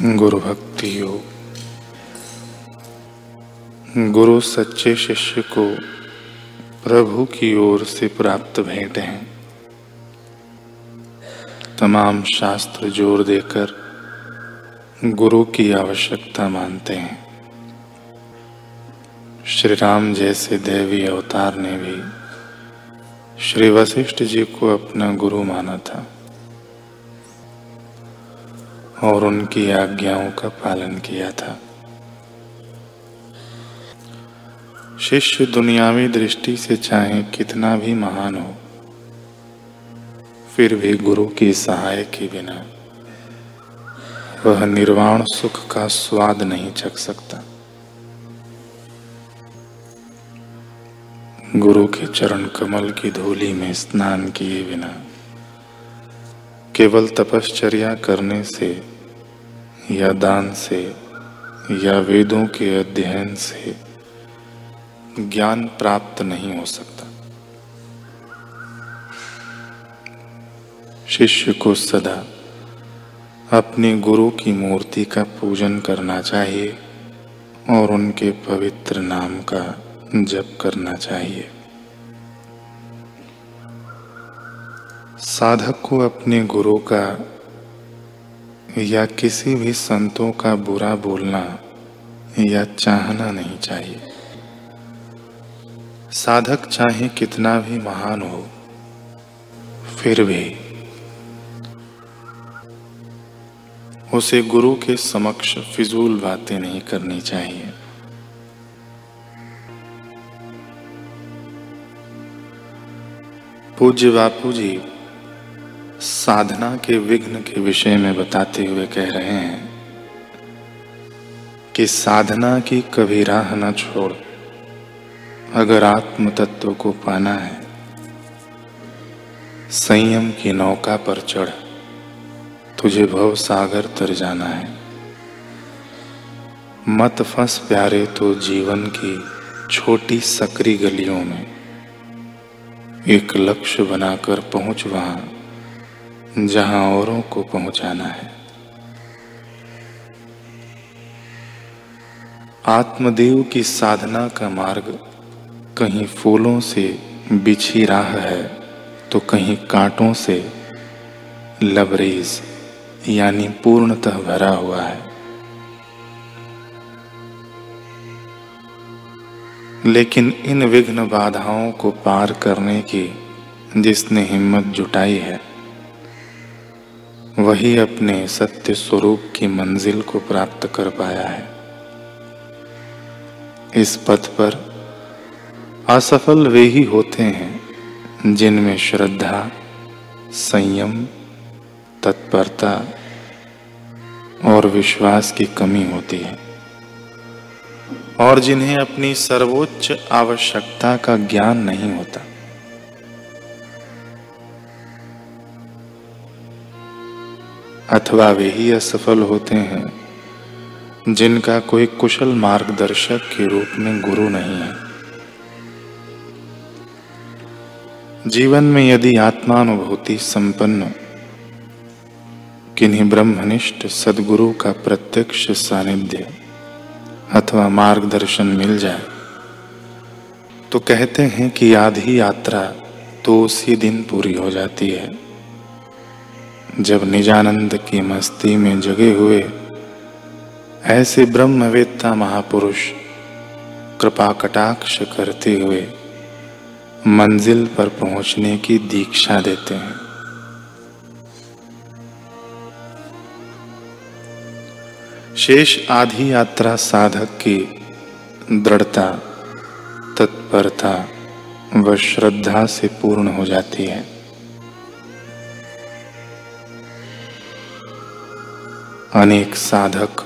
गुरु भक्ति योग। गुरु सच्चे शिष्य को प्रभु की ओर से प्राप्त भेंट हैं। तमाम शास्त्र ज़ोर देकर गुरु की आवश्यकता मानते हैं। श्री राम जैसे देवी अवतार ने भी श्री वशिष्ठ जी को अपना गुरु माना था। और उनकी आज्ञाओं का पालन किया था। शिष्य दुनियावी दृष्टि से चाहे कितना भी महान हो, फिर भी गुरु की सहाय के बिना वह निर्वाण सुख का स्वाद नहीं चख सकता। गुरु के चरण कमल की धूली में स्नान किए बिना केवल तपश्चर्या करने से या दान से, या वेदों के अध्ययन से ज्ञान प्राप्त नहीं हो सकता। शिष्य को सदा अपने गुरु की मूर्ति का पूजन करना चाहिए और उनके पवित्र नाम का जप करना चाहिए। साधक को अपने गुरु का या किसी भी संतों का बुरा बोलना या चाहना नहीं चाहिए। साधक चाहे कितना भी महान हो, फिर भी उसे गुरु के समक्ष फिजूल बातें नहीं करनी चाहिए। पूज्य बापू जी साधना के विघ्न के विषय में बताते हुए कह रहे हैं कि साधना की कभी राह न छोड़ अगर आत्म तत्व को पाना है, संयम की नौका पर चढ़ तुझे भव सागर तर जाना है। मत फंस प्यारे तो जीवन की छोटी सकरी गलियों में एक लक्ष्य बनाकर पहुँच वहाँ। जहाँ औरों को पहुंचाना है। आत्मदेव की साधना का मार्ग कहीं फूलों से बिछी राह है तो कहीं कांटों से लबरेज, यानी पूर्णतः भरा हुआ है। लेकिन इन विघ्न बाधाओं को पार करने की जिसने हिम्मत जुटाई है वही अपने सत्य स्वरूप की मंजिल को प्राप्त कर पाया है। इस पथ पर असफल वे ही होते हैं जिनमें श्रद्धा, संयम, तत्परता और विश्वास की कमी होती है और जिन्हें अपनी सर्वोच्च आवश्यकता का ज्ञान नहीं होता। अथवा वे ही असफल होते हैं, जिनका कोई कुशल मार्गदर्शक के रूप में गुरु नहीं है। जीवन में यदि आत्मानुभूति संपन्न, किन्हीं ब्रह्मनिष्ठ सदगुरु का प्रत्यक्ष सानिध्य अथवा मार्गदर्शन मिल जाए तो कहते हैं कि आधी यात्रा तो उसी दिन पूरी हो जाती है। जब निजानंद की मस्ती में जगे हुए, ऐसे ब्रह्मवेत्ता महापुरुष कृपा कटाक्ष करते हुए मंजिल पर पहुँचने की दीक्षा देते हैं। शेष आधी यात्रा साधक की दृढ़ता, तत्परता व श्रद्धा से पूर्ण हो जाती है। अनेक साधक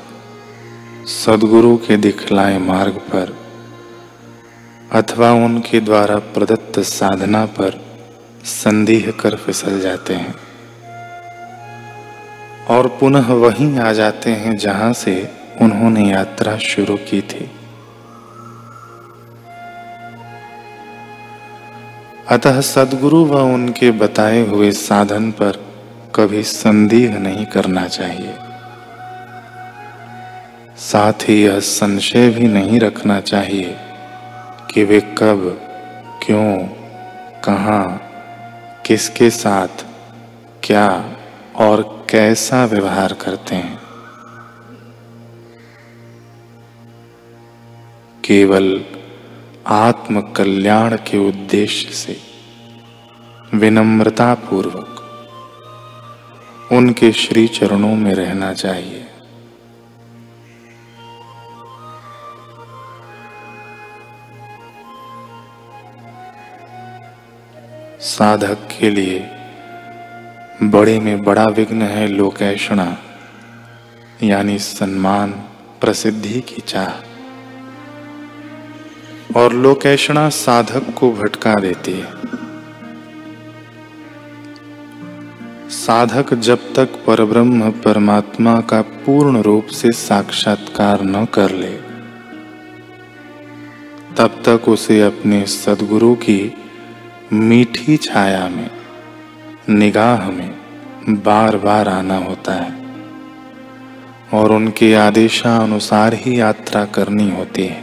सदगुरु के दिखलाए मार्ग पर अथवा उनके द्वारा प्रदत्त साधना पर संदेह कर फिसल जाते हैं और पुनः वहीं आ जाते हैं जहाँ से उन्होंने यात्रा शुरू की थी। अतः सदगुरु व उनके बताए हुए साधन पर कभी संदेह नहीं करना चाहिए। साथ ही यह संशय भी नहीं रखना चाहिए कि वे कब, क्यों, कहाँ, किसके साथ, क्या और कैसा व्यवहार करते हैं। केवल आत्म कल्याण के उद्देश्य से विनम्रता पूर्वक उनके श्री चरणों में रहना चाहिए। साधक के लिए बड़े में बड़ा विघ्न है लोकेशणा यानी सम्मान, प्रसिद्धि की चाह। और लोकेशणा साधक को भटका देती है। साधक जब तक परब्रह्म परमात्मा का पूर्ण रूप से साक्षात्कार न कर ले, तब तक उसे अपने सदगुरु की मीठी छाया में, निगाह में बार बार आना होता है। और उनके आदेशानुसार ही यात्रा करनी होती है।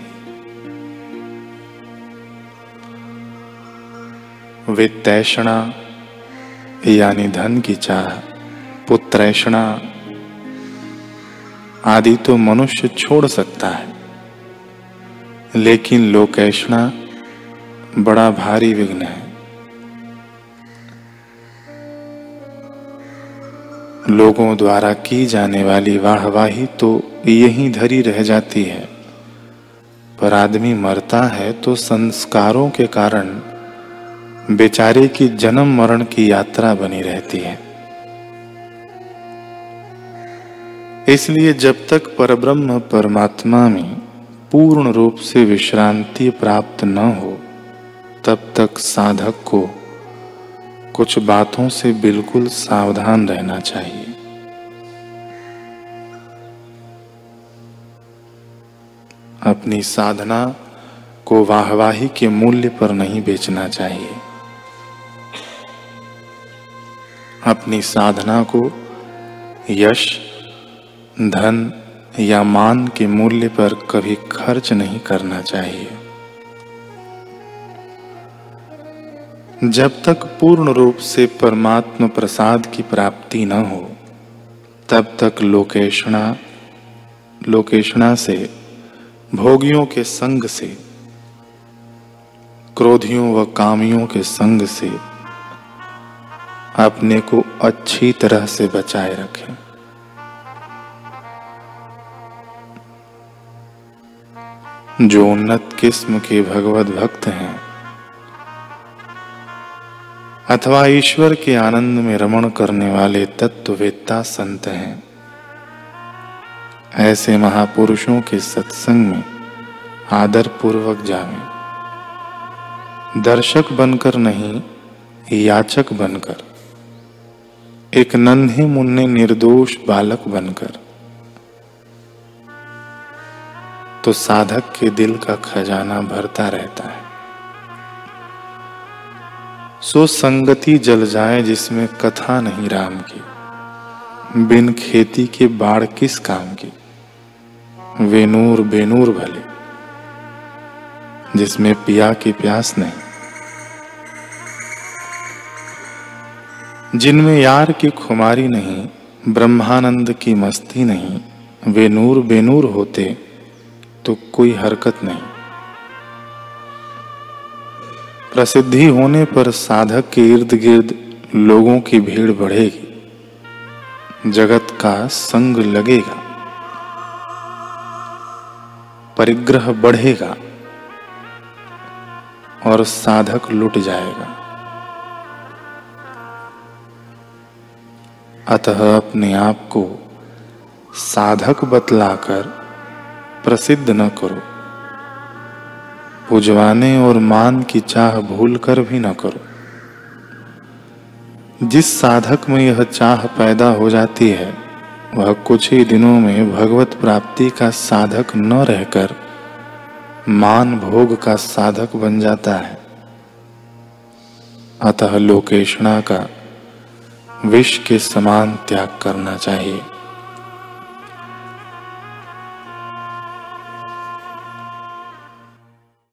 वित्तैषणा, यानी धन की चाह, पुत्रैषणा आदि तो मनुष्य छोड़ सकता है। लेकिन लोकैषणा बड़ा भारी विघ्न है। लोगों द्वारा की जाने वाली वाहवाही तो यही धरी रह जाती है। पर आदमी मरता है तो संस्कारों के कारण बेचारे की जन्म मरण की यात्रा बनी रहती है। इसलिए जब तक परब्रह्म परमात्मा में पूर्ण रूप से विश्रांति प्राप्त न हो, तब तक साधक को कुछ बातों से बिल्कुल सावधान रहना चाहिए। अपनी साधना को वाहवाही के मूल्य पर नहीं बेचना चाहिए। अपनी साधना को यश, धन या मान के मूल्य पर कभी खर्च नहीं करना चाहिए। जब तक पूर्ण रूप से परमात्म प्रसाद की प्राप्ति न हो, तब तक लोकेशणा लोकेशणा से, भोगियों के संग से, क्रोधियों व कामियों के संग से, अपने को अच्छी तरह से बचाए रखें। जो उन्नत किस्म के भगवत भक्त हैं अथवा ईश्वर के आनंद में रमण करने वाले तत्ववेत्ता संत हैं। ऐसे महापुरुषों के सत्संग में आदर पूर्वक जावे। दर्शक बनकर नहीं, याचक बनकर। एक नन्हे मुन्ने निर्दोष बालक बनकर। तो साधक के दिल का खजाना भरता रहता है। सो संगति जल जाए जिसमें कथा नहीं राम की। बिन खेती के बाढ़ किस काम की? वेनूर बेनूर भले, जिसमें पिया की प्यास नहीं। जिनमें यार की खुमारी नहीं, ब्रह्मानंद की मस्ती नहीं, वे नूर बेनूर होते तो कोई हरकत नहीं। प्रसिद्धि होने पर साधक के इर्द गिर्द लोगों की भीड़ बढ़ेगी। जगत का संग लगेगा। परिग्रह बढ़ेगा। और साधक लुट जाएगा। अतः अपने आप को साधक बतलाकर प्रसिद्ध न करो। पुजवाने और मान की चाह भूल कर भी न करो। जिस साधक में यह चाह पैदा हो जाती है, वह कुछ ही दिनों में भगवत प्राप्ति का साधक न रहकर मान भोग का साधक बन जाता है। अतः लोकेशणा का विष के समान त्याग करना चाहिए।